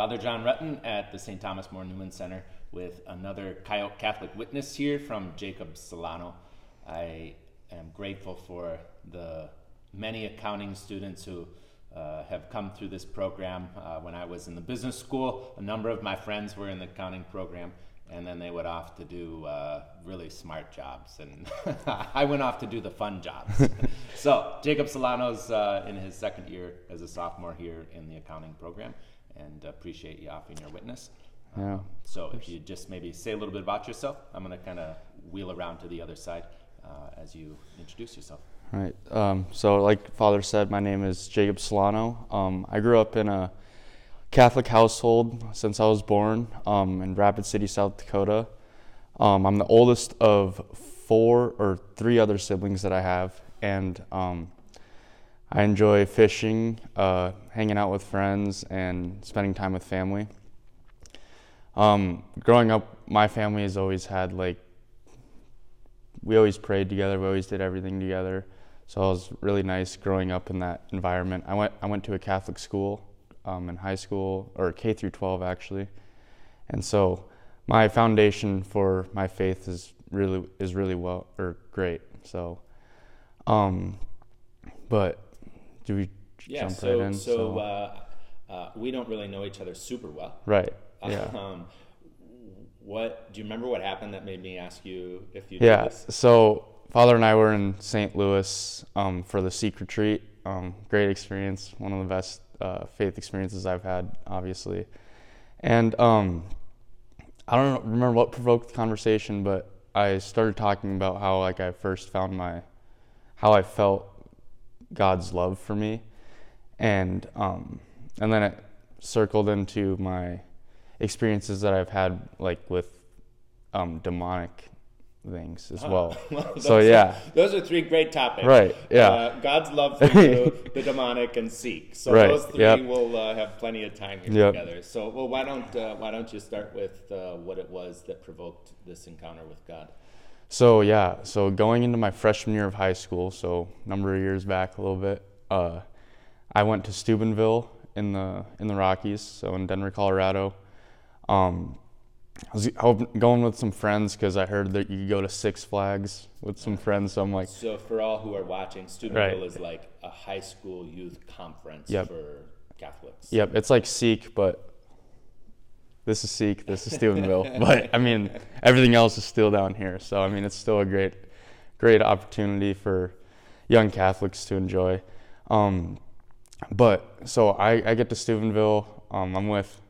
Father John Rutten at the St. Thomas More Newman Center with another Coyote Catholic witness here from Jacob Solano. I am grateful for the many accounting students who uh, have come through this program. Uh, when I was in the business school, a number of my friends were in the accounting program, and then they went off to do uh, really smart jobs, and I went off to do the fun jobs. so Jacob Solano's uh, in his second year as a sophomore here in the accounting program, and appreciate you offering your witness. Yeah. Um, so if you just maybe say a little bit about yourself, I'm going to kind of wheel around to the other side uh, as you introduce yourself. Right. Um, so, like Father said, my name is Jacob Solano. Um, I grew up in a Catholic household since I was born um, in Rapid City, South Dakota. Um, I'm the oldest of four or three other siblings that I have, and um, I enjoy fishing, uh, hanging out with friends, and spending time with family. Um, growing up, my family has always had like we always prayed together. We always did everything together. So it was really nice growing up in that environment. I went I went to a Catholic school um, in high school or K through 12 actually, and so my foundation for my faith is really is really well or great. So, um, but do we Yeah, jump so right in? so uh, uh, we don't really know each other super well. right, yeah. Um, what do you remember? What happened that made me ask you if you? Yeah. So Father and I were in St. Louis um, for the Seek Retreat. Um, great experience. One of the best uh, faith experiences I've had, obviously. And um, I don't remember what provoked the conversation, but I started talking about how like I first found my, how I felt God's love for me, and um, and then it circled into my experiences that I've had like with um, demonic things as well. so Those- yeah, those are three great topics. Right, yeah. Uh, God's love for you, the demonic, and seek. So Right, those three yep. will uh, have plenty of time here Yep. together. So well, why don't uh, why don't you start with uh, what it was that provoked this encounter with God? So yeah, so going into my freshman year of high school, so a number of years back a little bit, uh, I went to Steubenville in the in the Rockies, so in Denver, Colorado. Um, I was, going with some friends because I heard that you could go to Six Flags with some friends. So I'm like, So for all who are watching, Steubenville Right. is like a high school youth conference Yep. for Catholics. Yep, it's like Seek, but this is Seek, this is Steubenville. but I mean, everything else is still down here. So I mean, it's still a great, great opportunity for young Catholics to enjoy. Um, but so I, I get to Steubenville. Um, I'm with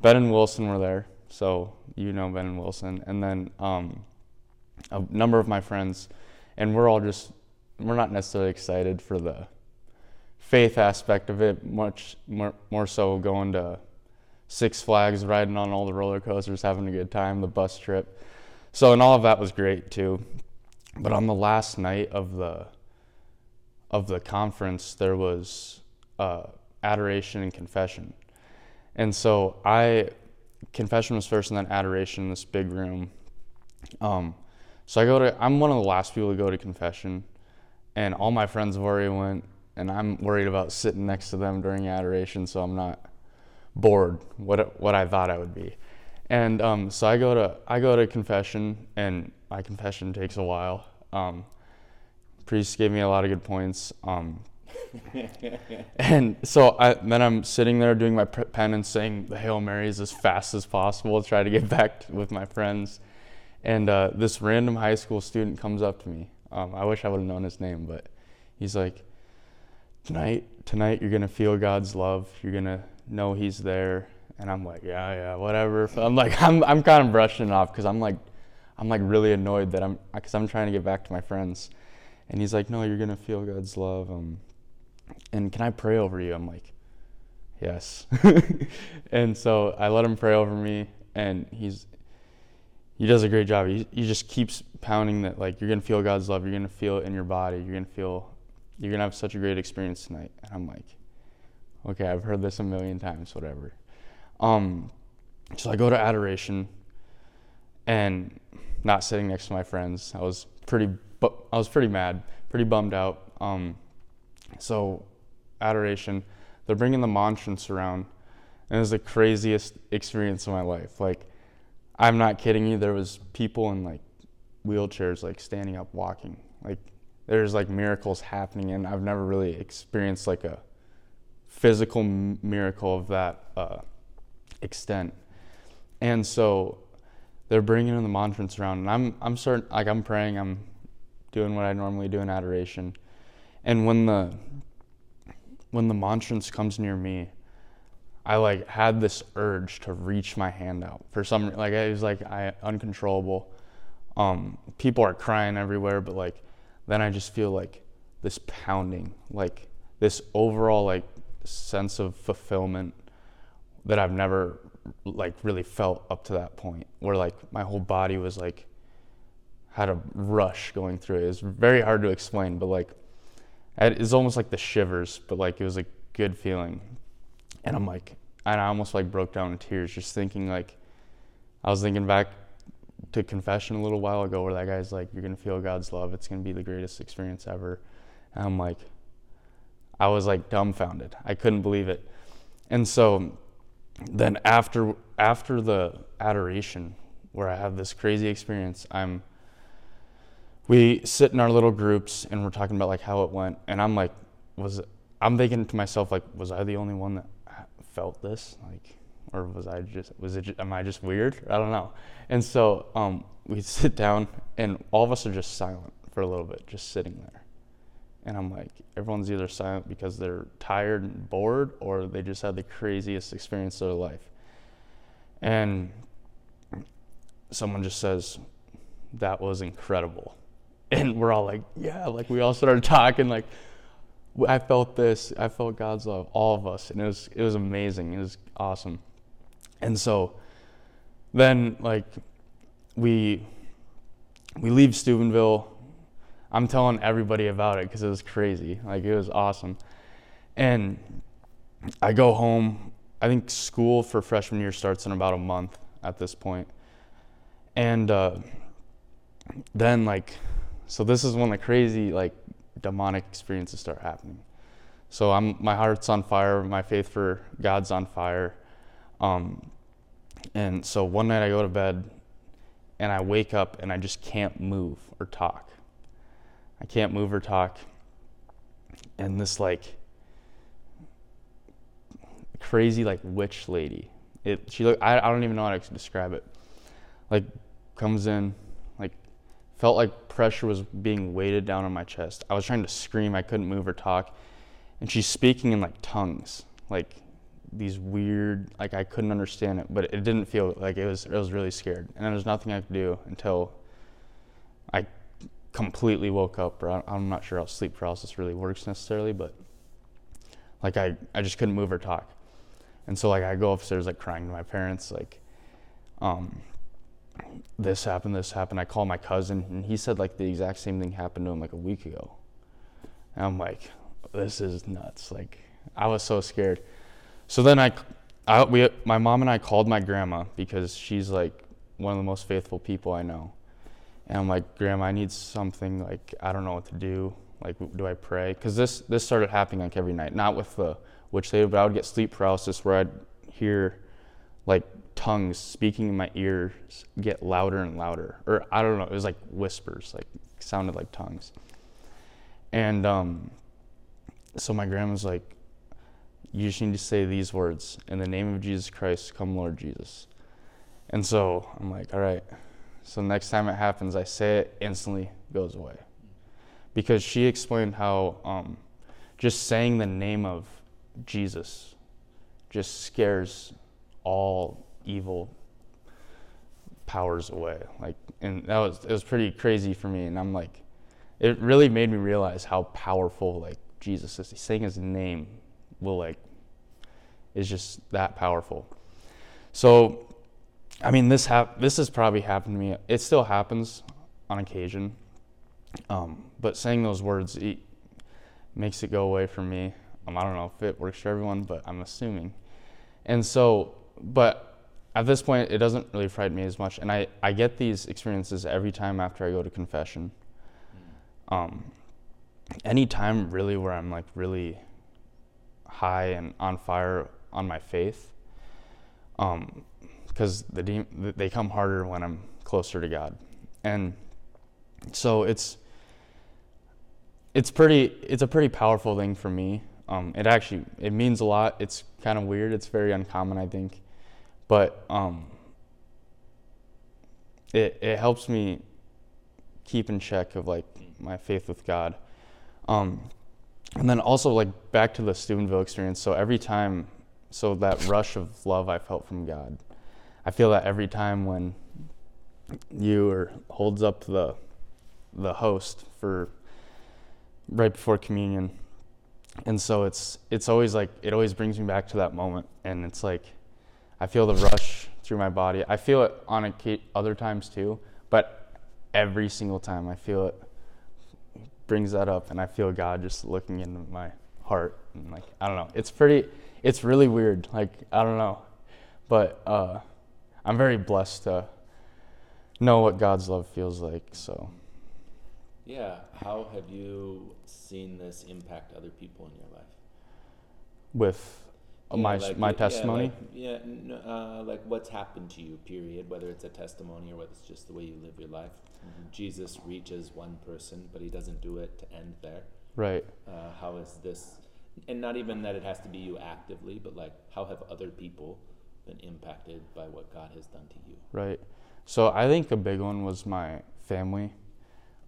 Ben and Wilson were there, so you know Ben and Wilson, and then um, a number of my friends, and we're all just we're not necessarily excited for the faith aspect of it, much more, more so going to Six Flags, riding on all the roller coasters, having a good time, the bus trip. So, and all of that was great too. But on the last night of the of the conference, there was uh, adoration and confession, and so I confession was first, and then adoration in this big room. Um, so I go to. I'm one of the last people to go to confession, and all my friends have already went, and I'm worried about sitting next to them during adoration, so I'm not bored. What what I thought I would be, and um, so I go to I go to confession, and my confession takes a while. Um, priest gave me a lot of good points. Um, and so I, then I'm sitting there doing my penance, saying the Hail Marys as fast as possible, try to get back with my friends. And uh, this random high school student comes up to me. Um, I wish I would have known his name, but he's like, "Tonight, tonight you're gonna feel God's love. You're gonna know He's there." And I'm like, "Yeah, yeah, whatever." I'm like, I'm, I'm kind of brushing it off because I'm like, I'm like really annoyed that I'm, because I'm trying to get back to my friends. And he's like, "No, you're gonna feel God's love." Um, and can I pray over you? I'm like, yes. and so I let him pray over me, and he's he does a great job. He he just keeps pounding that like you're gonna feel God's love. You're gonna feel it in your body. You're gonna feel you're gonna have such a great experience tonight. And I'm like, okay, I've heard this a million times. Whatever. Um, so I go to adoration, and not sitting next to my friends. I was pretty bu- I was pretty mad, pretty bummed out. Um, so, adoration, they're bringing the monstrance around, And it was the craziest experience of my life. Like, I'm not kidding you. There was people in like wheelchairs, like standing up, walking. Like, there's like miracles happening, and I've never really experienced like a physical miracle of that uh, extent. And so they're bringing in the monstrance around, and I'm I'm certain like I'm praying, I'm doing what I normally do in adoration, and when the when the monstrance comes near me, I like had this urge to reach my hand out for some like it was like I uncontrollable. Um, people are crying everywhere, but like then I just feel like this pounding, like this overall like sense of fulfillment that I've never like really felt up to that point where like my whole body was like had a rush going through it. It was very hard to explain, but like it's almost like the shivers, but like it was a good feeling. And I'm like, and I almost like broke down in tears just thinking like, I was thinking back to confession a little while ago where that guy's like, you're gonna feel God's love. It's gonna be the greatest experience ever. And I'm like, I was like dumbfounded. I couldn't believe it. And so then after after the adoration where I have this crazy experience, I'm we sit in our little groups and we're talking about like how it went and I'm like was I'm thinking to myself like was I the only one that felt this like or was I just was it am I just weird? I don't know. And so um, we sit down and all of us are just silent for a little bit, just sitting there. And I'm like, everyone's either silent because they're tired and bored or they just had the craziest experience of their life. And someone just says, that was incredible. And we're all like, yeah, like we all started talking like, I felt this, I felt God's love, all of us. And it was, it was amazing. It was awesome. And so then like we, we leave Steubenville I'm telling everybody about it because it was crazy. Like it was awesome. And I go home. I think school for freshman year starts in about a month at this point. And uh, then like, so this is when the crazy like demonic experiences start happening. So I'm my heart's on fire. My faith for God's on fire. Um, and so one night I go to bed and I wake up and I just can't move or talk. I can't move or talk. And this like crazy like witch lady. It she look I, I don't even know how to describe it. Like comes in, like felt like pressure was being weighted down on my chest. I was trying to scream, I couldn't move or talk. And she's speaking in like tongues, like these weird like I couldn't understand it, but it didn't feel like it was it was really scared. And there was nothing I could do until I completely woke up, or I'm not sure how sleep paralysis really works necessarily, but like I, I just couldn't move or talk. And so like I go upstairs like crying to my parents, like, um, this happened, this happened. I call my cousin and he said like the exact same thing happened to him like a week ago. And I'm like, this is nuts. Like I was so scared. So then I, I we, my mom and I called my grandma because she's like one of the most faithful people I know. And I'm like, Grandma, I need something. Like, I don't know what to do. Like, do I pray? Because this this started happening like every night, not with the witch lady, but I would get sleep paralysis where I'd hear like tongues speaking in my ears get louder and louder, or I don't know. It was like whispers, like sounded like tongues. And um, so my grandma's like, you just need to say these words in the name of Jesus Christ, come Lord Jesus. And so I'm like, all right. So next time it happens, I say it, instantly goes away. Because she explained how um, just saying the name of Jesus just scares all evil powers away. Like, and that was it was pretty crazy for me. And I'm like, it really made me realize how powerful like Jesus is. Saying His name will like is just that powerful. So I mean, this hap- this has probably happened to me. It still happens on occasion, um, but saying those words it makes it go away from me. Um, I don't know if it works for everyone, but I'm assuming. And so, but at this point, it doesn't really frighten me as much. And I, I get these experiences every time after I go to confession. Um, any time really where I'm like really high and on fire on my faith, because the de- they come harder when I'm closer to God, and so it's it's pretty it's a pretty powerful thing for me. Um, it actually it means a lot. It's kind of weird. It's very uncommon, I think, but um, it it helps me keep in check of like my faith with God. Um, and then also like back to the Steubenville experience. So every time, so that rush of love I felt from God, I feel that every time when you or holds up the the host for right before communion. And so it's it's always like it always brings me back to that moment. And it's like i feel the rush through my body. I feel it on a, other times too but every single time i feel it brings that up and i feel god just looking into my heart. And like i don't know. It's pretty it's really weird. Like i don't know. But uh i'm very blessed to know what god's love feels like so yeah. How have you seen this impact other people in your life? With Yeah, my like, my yeah, testimony. like- Yeah, n- uh, like what's happened to you, period, whether it's a testimony or whether it's just the way you live your life. Jesus reaches one person, but he doesn't do it to end there. Right. Uh, how is this, and not even that it has to be you actively, but like how have other people been impacted by what God has done to you? Right. So I think a big one was my family,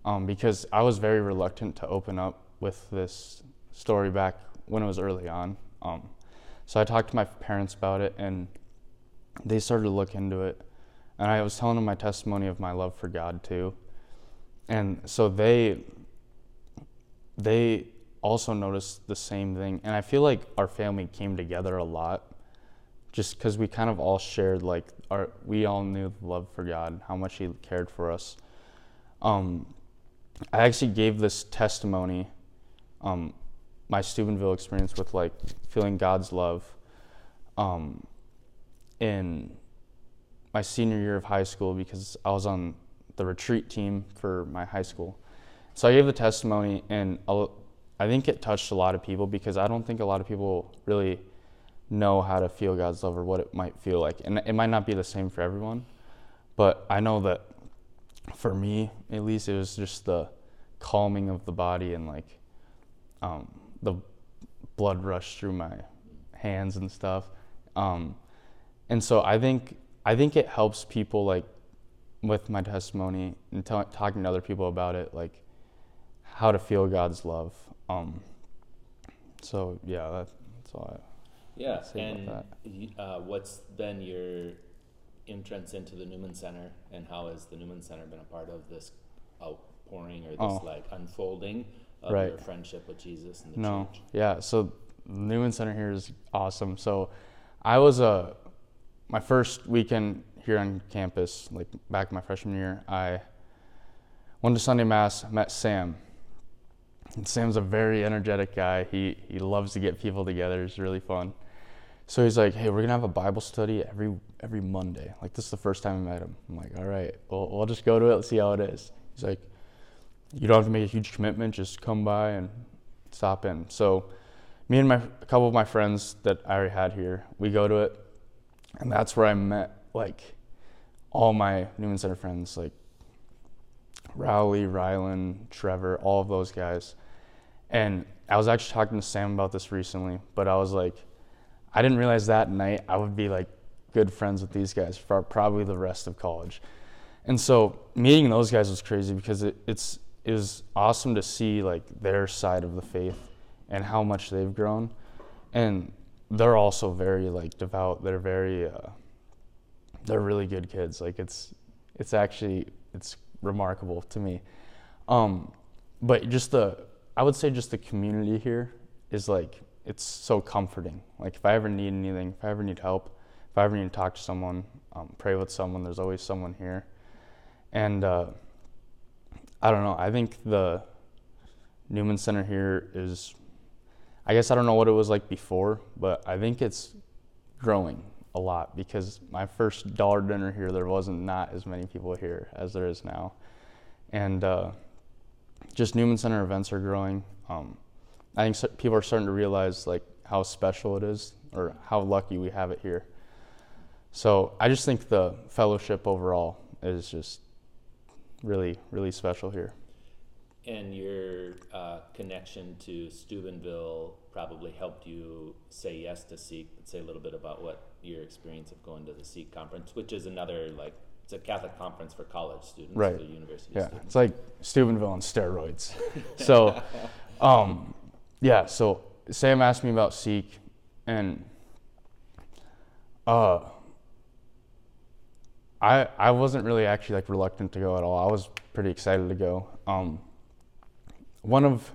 um, because I was very reluctant to open up with this story back when it was early on. Um, so I talked to my parents about it, and they started to look into it. And I was telling them my testimony of my love for God too, and so they they also noticed the same thing. And I feel like our family came together a lot just because we kind of all shared like our we all knew the love for God, how much He cared for us. Um, I actually gave this testimony, um, my Steubenville experience with like feeling God's love, um, in my senior year of high school because I was on the retreat team for my high school. So I gave the testimony, and I think it touched a lot of people because I don't think a lot of people really know how to feel God's love or what it might feel like. And it might not be the same for everyone, but I know that for me, at least, it was just the calming of the body and like um, the blood rush through my hands and stuff. Um, and so I think I think it helps people like with my testimony and t- talking to other people about it, like how to feel God's love. Um, so yeah, that, that's all I. Yeah, and uh, what's been your entrance into the Newman Center, and how has the Newman Center been a part of this outpouring or this Oh. like unfolding of Right. your friendship with Jesus and the No, church? yeah. So Newman Center here is awesome. So I was uh, my first weekend here on campus, like back in my freshman year. I went to Sunday mass, met Sam. And Sam's a very energetic guy. He he loves to get people together. It's really fun. So he's like, "Hey, we're gonna have a Bible study every every Monday. Like this is the first time I met him. I'm like, all right, well, we'll just go to it. Let's see how it is." He's like, "You don't have to make a huge commitment. Just come by and stop in." So me and my a couple of my friends that I already had here, we go to it, and that's where I met like all my Newman Center friends, like Rowley, Rylan, Trevor, all of those guys. And I was actually talking to Sam about this recently, but I was like, I didn't realize that night I would be like good friends with these guys for probably the rest of college. And so meeting those guys was crazy because it, it's it was awesome to see like their side of the faith and how much they've grown. And they're also very like devout. They're very uh, they're really good kids. Like it's it's actually it's remarkable to me. Um, but just the I would say just the community here is like it's so comforting. Like if I ever need anything, if I ever need help, if I ever need to talk to someone, um, pray with someone, there's always someone here. And uh, I don't know. I think the Newman Center here is. I guess I don't know what it was like before, but I think it's growing a lot because my first dollar dinner here, there wasn't not as many people here as there is now, and uh, just Newman Center events are growing. Um, I think so- people are starting to realize like how special it is or how lucky we have it here. So I just think the fellowship overall is just really, really special here. And your uh, connection to Steubenville probably helped you say yes to Seek. Say a little bit about what your experience of going to the Seek conference, which is another like it's a Catholic conference for college students, Right. university Yeah, students. it's like Steubenville on steroids. so, um, yeah. So Sam asked me about Seek, and uh, I I wasn't really actually like reluctant to go at all. I was pretty excited to go. Um, one of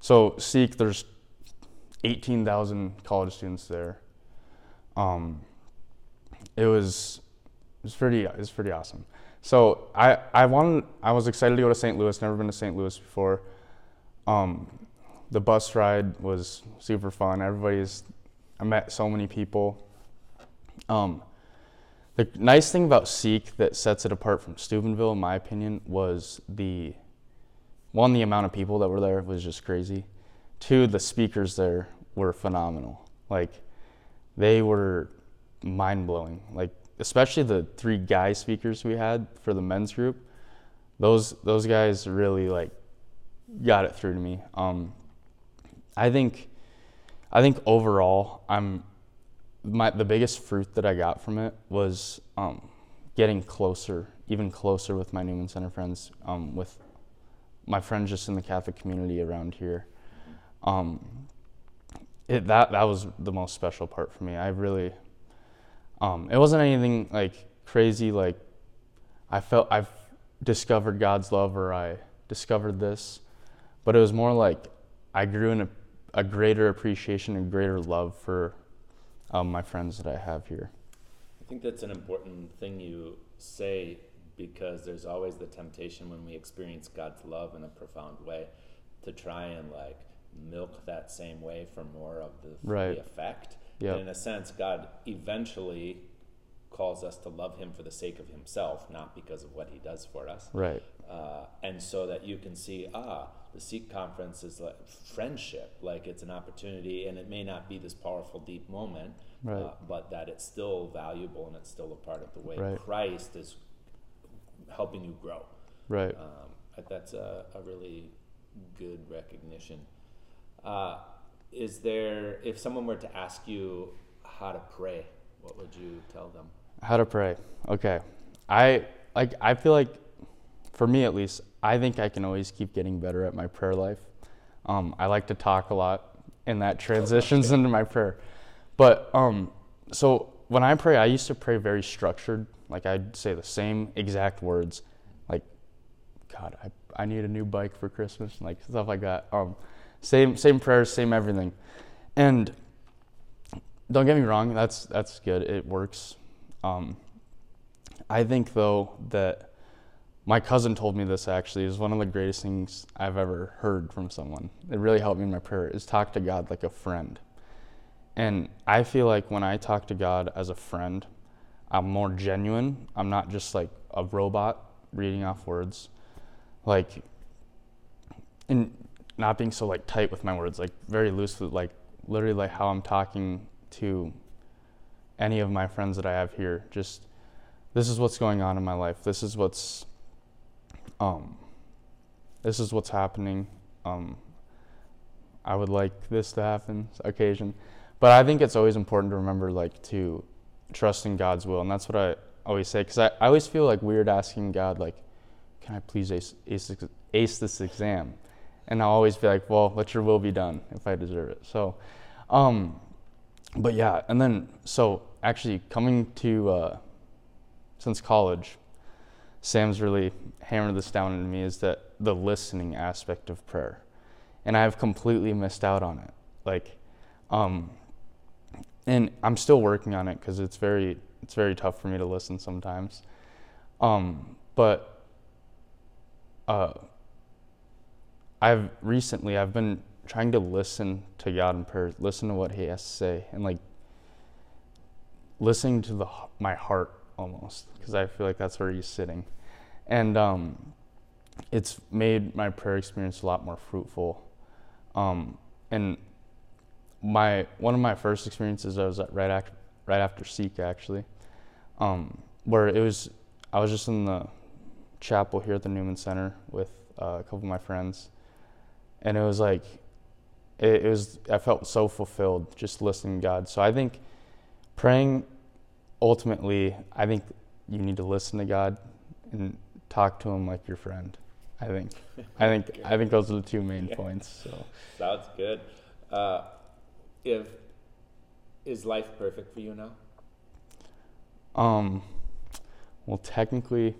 so Seek, there's eighteen thousand college students there. Um, it was it was pretty it was pretty awesome. So I I wanted I was excited to go to St. Louis. Never been to St. Louis before. Um, the bus ride was super fun. Everybody's I met so many people. Um, the nice thing about Seek that sets it apart from Steubenville, in my opinion, was the one the amount of people that were there was just crazy. Two, the speakers there were phenomenal. Like they were mind blowing. Like especially the three guy speakers we had for the men's group. Those those guys really like got it through to me. Um, I think I think overall I'm my the biggest fruit that I got from it was um, getting closer, even closer with my Newman Center friends, um, with my friends just in the Catholic community around here. Um, it, that that was the most special part for me. I really, um, it wasn't anything like crazy. Like I felt I've discovered God's love or I discovered this, but it was more like I grew in a, a greater appreciation and greater love for um, my friends that I have here. I think that's an important thing you say because there's always the temptation when we experience God's love in a profound way to try and like milk that same way for more of the, Right. the effect. Yep. And in a sense, God eventually calls us to love Him for the sake of Himself, not because of what He does for us. Right. Uh, and so that you can see, ah, the Seek conference is like friendship, like it's an opportunity, and it may not be this powerful, deep moment, Right. uh, but that it's still valuable and it's still a part of the way Right. Christ is helping you grow. Right. Um, that's a, a really good recognition. Uh, is there, if someone were to ask you how to pray, what would you tell them? How to pray. Okay. I like I feel like for me at least, I think I can always keep getting better at my prayer life. Um, I like to talk a lot and that transitions into my prayer. But um so when I pray, I used to pray very structured. Like I'd say the same exact words. Like God, I, I need a new bike for Christmas, like stuff like that. Um, same same prayers, same everything. And don't get me wrong, that's that's good. It works. Um, I think though that my cousin told me this actually is one of the greatest things I've ever heard from someone. It really helped me in my prayer is talk to God like a friend. And I feel like when I talk to God as a friend, I'm more genuine. I'm not just like a robot reading off words. Like and not being so like tight with my words, like very loose with like literally like how I'm talking to any of my friends that I have here. Just this is what's going on in my life. This is what's um this is what's happening. Um I would like this to happen occasion. But I think it's always important to remember like to trust in God's will and that's what I always say cuz I, I always feel like weird asking God like can I please ace, ace, ace this exam? And I'll always be like, well, let your will be done if I deserve it. So, um, but yeah, and then so actually coming to uh, since college, Sam's really hammered this down into me is that the listening aspect of prayer, and I've completely missed out on it. Like, um, and I'm still working on it because it's very it's very tough for me to listen sometimes. Um, but uh, I've recently I've been trying to listen to God in prayer, listen to what He has to say, and like listening to the my heart almost because I feel like that's where He's sitting, and um, it's made my prayer experience a lot more fruitful. Um, and my one of my first experiences I was at right after right after Seek actually. um, where it was I was just in the chapel here at the Newman Center with uh, a couple of my friends, and it was like it, it was I felt so fulfilled just listening to God. So I think praying ultimately, I think you need to listen to God and talk to Him like your friend. I think. I think. I think those are the two main yeah. points. So sounds good. Uh, if is life perfect for you now? Um, well, technically,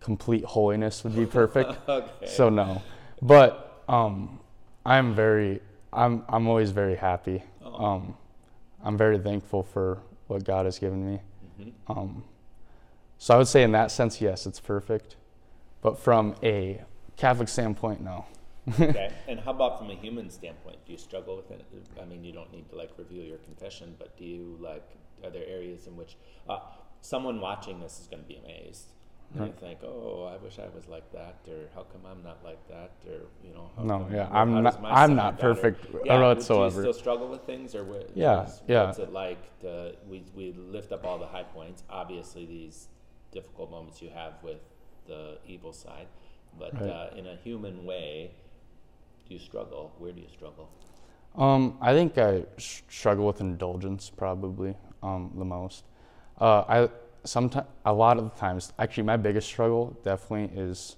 complete holiness would be perfect. okay. So no, but um, I'm very, I'm I'm always very happy. Oh. Um, I'm very thankful for what God has given me. Mm-hmm. Um, so I would say in that sense, yes, it's perfect. But from a Catholic standpoint, no. okay. And how about from a human standpoint? Do you struggle with it? I mean, you don't need to like reveal your confession, but do you like? Are there areas in which uh, someone watching this is going to be amazed? And right. think, oh, I wish I was like that, or how come I'm not like that, or you know. no, come, yeah, I'm not. I'm not perfect yeah, whatsoever. Do you still struggle with things, or what, yeah, what's, yeah. What's it like? To, we we lift up all the high points. Obviously, these difficult moments you have with the evil side, but right. uh, in a human way, do you struggle? Where do you struggle? Um, I think I sh- struggle with indulgence probably um, the most. Uh, I sometimes a lot of the times actually my biggest struggle definitely is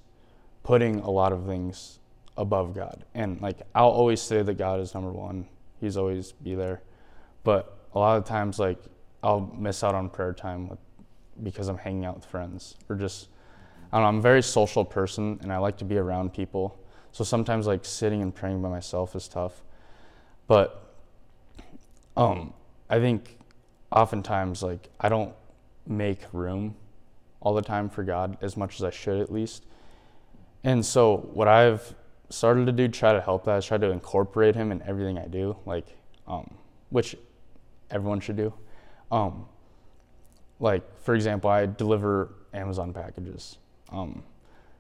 putting a lot of things above God. And like I'll always say that God is number one. He's always be there. But a lot of times like I'll miss out on prayer time with, because I'm hanging out with friends or just I don't know, I'm a very social person and I like to be around people. So sometimes like sitting and praying by myself is tough. But um I think oftentimes like I don't make room all the time for God as much as I should at least. And so what I've started to do try to help that is try to incorporate him in everything I do, like um, which everyone should do. Um, like for example, I deliver Amazon packages. Um,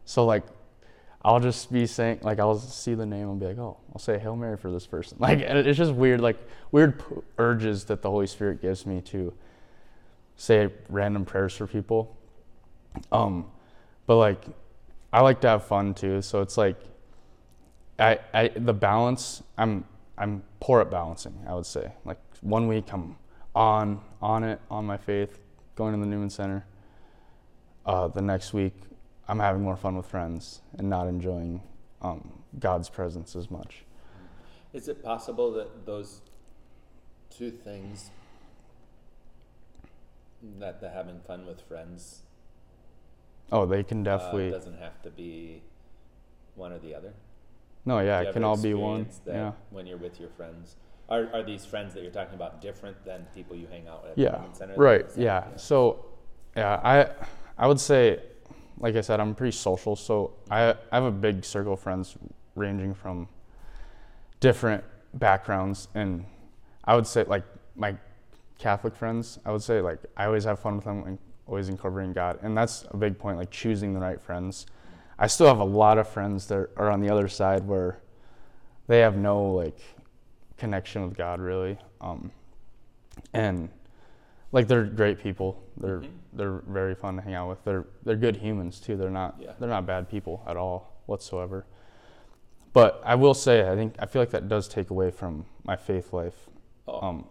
so like I'll just be saying like I'll see the name and be like, oh, I'll say Hail Mary for this person. Like it's just weird, like weird urges that the Holy Spirit gives me to say random prayers for people. Um, but like, I like to have fun too. So it's like, I, I the balance. I'm I'm poor at balancing. I would say like one week I'm on on it on my faith, going to the Newman Center. Uh, the next week I'm having more fun with friends and not enjoying um, God's presence as much. Is it possible that those two things that the having fun with friends Oh, they can uh, definitely. doesn't have to be one or the other. no, yeah, it can all be one. Yeah. When you're with your friends, are are these friends that you're talking about different than people you hang out with? Yeah. Right. Yeah. So, yeah, I I would say, like I said, I'm pretty social. So I I have a big circle of friends ranging from different backgrounds, and I would say like my Catholic friends, I would say like I always have fun with them and always incorporating God, and that's a big point. Like choosing the right friends. I still have a lot of friends that are on the other side where they have no like connection with God really, um, and like they're great people. They're mm-hmm. they're very fun to hang out with. They're they're good humans too. They're not yeah. they're not bad people at all whatsoever. But I will say, I think I feel like that does take away from my faith life. Oh. Um,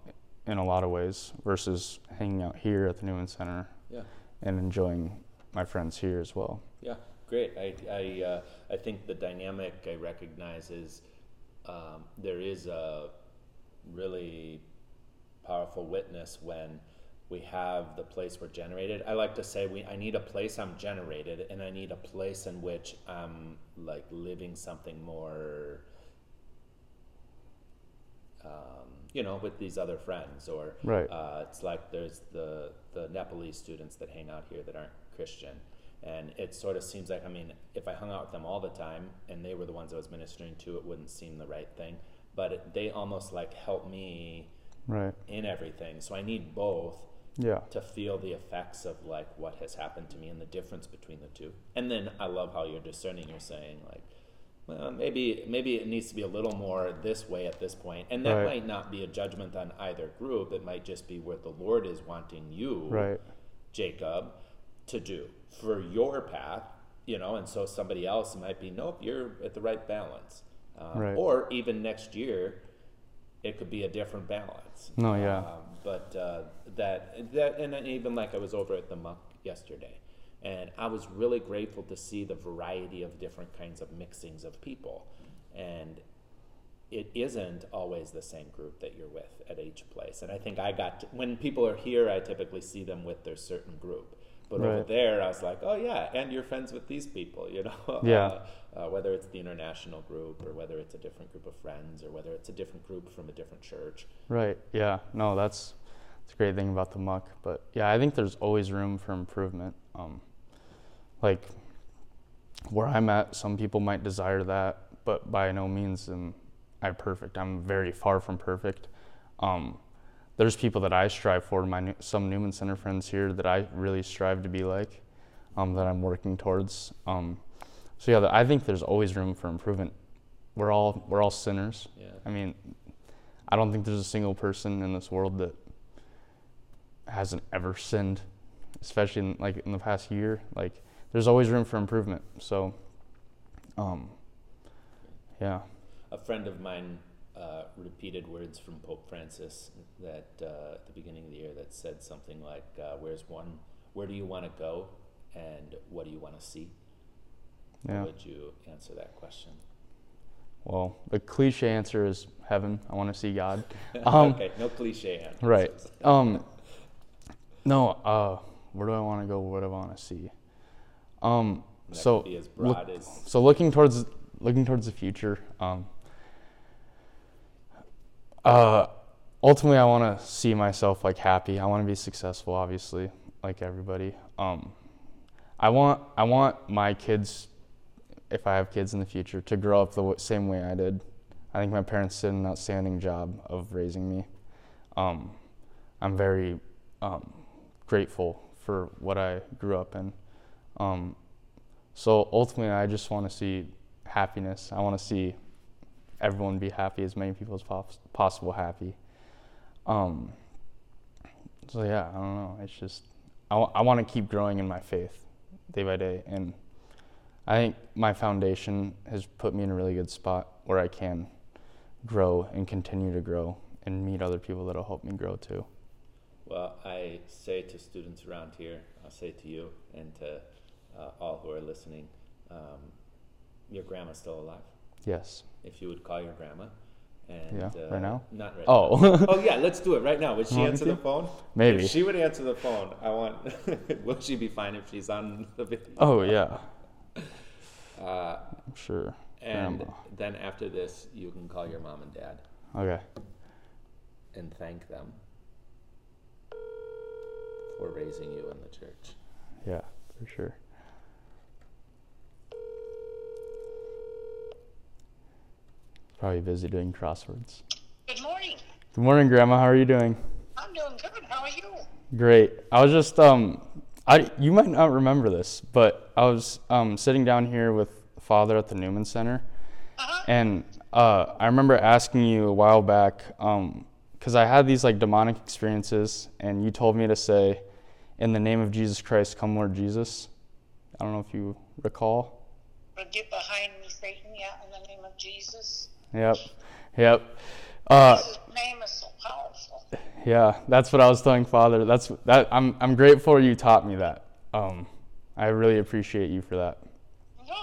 in a lot of ways versus hanging out here at the Newman Center yeah. and enjoying my friends here as well. Yeah, great. I I uh, I think the dynamic I recognize is um, there is a really powerful witness when we have the place we're generated. I like to say we I need a place I'm generated and I need a place in which I'm like living something more um, you know, with these other friends, or right. uh, it's like there's the the Nepalese students that hang out here that aren't Christian, and it sort of seems like I mean, if I hung out with them all the time and they were the ones I was ministering to, it wouldn't seem the right thing. But it, they almost like help me right in everything. So I need both. Yeah. To feel the effects of like what has happened to me and the difference between the two. And then I love how you're discerning. You're saying like well, maybe maybe it needs to be a little more this way at this point, and that Right. might not be a judgment on either group. It might just be what the Lord is wanting you, Right. Jacob, to do for your path. You know, and so somebody else might be, nope, you're at the right balance, um, Right. or even next year, it could be a different balance. No, yeah. Um, but uh, that that and then even like I was over at the MUC yesterday, and I was really grateful to see the variety of different kinds of mixings of people, and it isn't always the same group that you're with at each place. And I think I got to, when people are here, I typically see them with their certain group. But over there, I was like, oh yeah, and you're friends with these people, you know. Yeah. Uh, uh, whether it's the international group or whether it's a different group of friends or whether it's a different group from a different church. Right. Yeah. No, that's that's a great thing about the MUC. But yeah, I think there's always room for improvement. Um, like where I'm at, some people might desire that, but by no means am I perfect. I'm very far from perfect. Um, there's people that I strive for. My some Newman Center friends here that I really strive to be like, um, that I'm working towards. Um, so yeah, I think there's always room for improvement. We're all we're all sinners. Yeah. I mean, I don't think there's a single person in this world that hasn't ever sinned, especially in, like in the past year. Like, there's always room for improvement. So, um, yeah, A friend of mine uh, repeated words from Pope Francis that uh, at the beginning of the year that said something like, uh, "Where's one? Where do you want to go, and what do you want to see?" yeah. How would you answer that question? Well, the cliche answer is heaven. I want to see God. Um, okay, no cliche answers. Right. Um, no. Uh, where do I want to go? What do I want to see? Um, so could be as look- as so looking towards looking towards the future um, uh, ultimately i want to see myself like happy. I want to be successful obviously like everybody. Um, i want i want my kids if i have kids in the future to grow up the w- same way i did. I think my parents did an outstanding job of raising me. Um, i'm very um, grateful for what i grew up in um, so ultimately, I just want to see happiness. I want to see everyone be happy, as many people as pos- possible happy. Um, so yeah, I don't know. It's just I want to keep growing in my faith day by day, and I think my foundation has put me in a really good spot where I can grow and continue to grow and meet other people that'll help me grow too. Well, I say to students around here, I'll say to you and to uh, all who are listening, um, your grandma's still alive. Yes. If you would call your grandma. And, Yeah, uh, right now? Not right Oh. now. oh, yeah, let's do it right now. Would she answer the phone? Maybe. If she would answer the phone, I want. will she be fine if she's on the video? Oh yeah. Uh, I'm sure. and Grandma. then after this, you can call your mom and dad Okay. and thank them for raising you in the church. Yeah, for sure. Probably busy doing crosswords. Good morning. Good morning, Grandma. How are you doing? I'm doing good. How are you? Great. I was just um, I you might not remember this, but I was um sitting down here with Father at the Newman Center, Uh-huh. and uh, I remember asking you a while back um, because I had these like demonic experiences, and you told me to say, "In the name of Jesus Christ, come, Lord Jesus." I don't know if you recall. Get behind me, Satan, yeah, in the name of Jesus. Yep. Yep. Uh, His name is so powerful. yeah, that's what I was telling Father. That's that. I'm I'm grateful you taught me that. Um, I really appreciate you for that. No,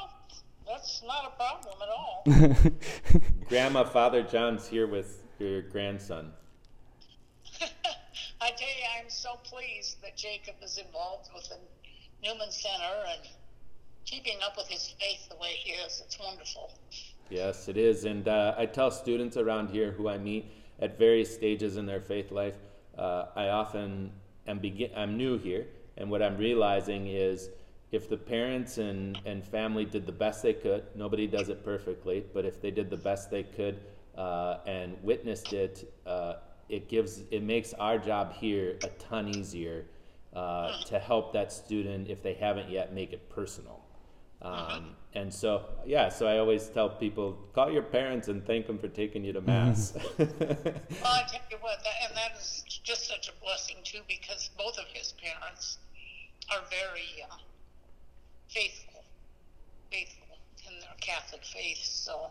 that's not a problem at all. Grandma, Father John's here with your grandson. I tell you, I'm so pleased that Jacob is involved with the Newman Center and keeping up with his faith the way he is. It's wonderful. Yes, it is. And uh, I tell students around here who I meet at various stages in their faith life, uh, I often am begin. I'm new here, and what I'm realizing is if the parents and, and family did the best they could, nobody does it perfectly, but if they did the best they could uh, and witnessed it, uh, it gives it makes our job here a ton easier uh, to help that student if they haven't yet make it personal. Um, and so, yeah, so I always tell people call your parents and thank them for taking you to mass. Well, I tell you what, that, and that is just such a blessing too, because both of his parents are very uh, faithful, faithful in their Catholic faith. So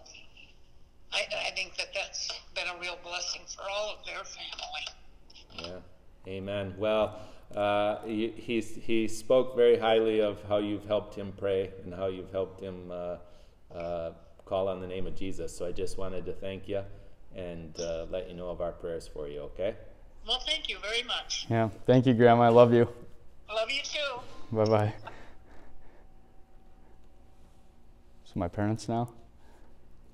I, I think that that's been a real blessing for all of their family. Yeah, amen. Well, uh, he, he's, he spoke very highly of how you've helped him pray and how you've helped him uh, uh, call on the name of Jesus. So I just wanted to thank you and uh, let you know of our prayers for you, okay? Well, thank you very much. Yeah. Thank you, Grandma. I love you. Love you too. Bye bye. So my parents now.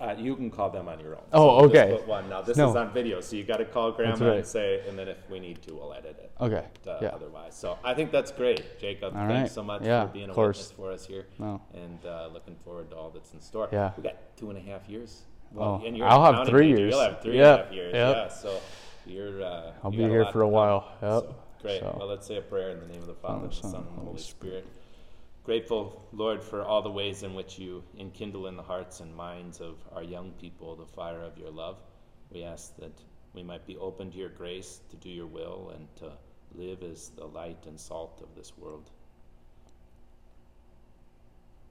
Uh, you can call them on your own. Oh, So okay. put one. Now, this No. is on video, so you got to call grandma right. and say, and then if we need to, we'll edit it. Okay. uh, yeah. otherwise. So I think that's great, Jacob. All Thanks right. so much Yeah, for being a course. witness for us here, No. and uh, looking forward to all that's in store. Yeah. we got two and a half years. Oh, and I'll have three major. years. You'll have three and Yep, a half years. yep. Yeah, so you're. Uh, I'll you be here for a while. Yep. So, great. So- Well, let's say a prayer in the name of the Father, Father, the Son, and the Holy Holy Spirit. Grateful, Lord, for all the ways in which you enkindle in the hearts and minds of our young people the fire of your love. We ask that we might be open to your grace to do your will and to live as the light and salt of this world.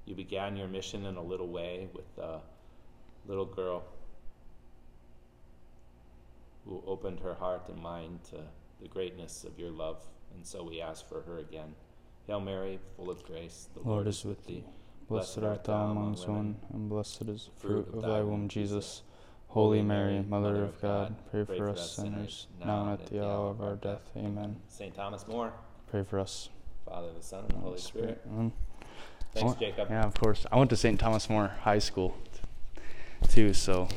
You began your mission in a little way with a little girl who opened her heart and mind to the greatness of your love, and so we ask for her again. Hail Mary, full of grace, the Lord is with thee. Blessed art thou amongst women, and blessed is the fruit of thy womb, Jesus. Holy Mary, Mother of God, pray for us sinners, now and at the hour of our death. Amen. St. Thomas More, Pray for us. Father, the Son, and the Holy Spirit. Mm. Thanks, I- Jacob. Yeah, of course. I went to St. Thomas More High School too, so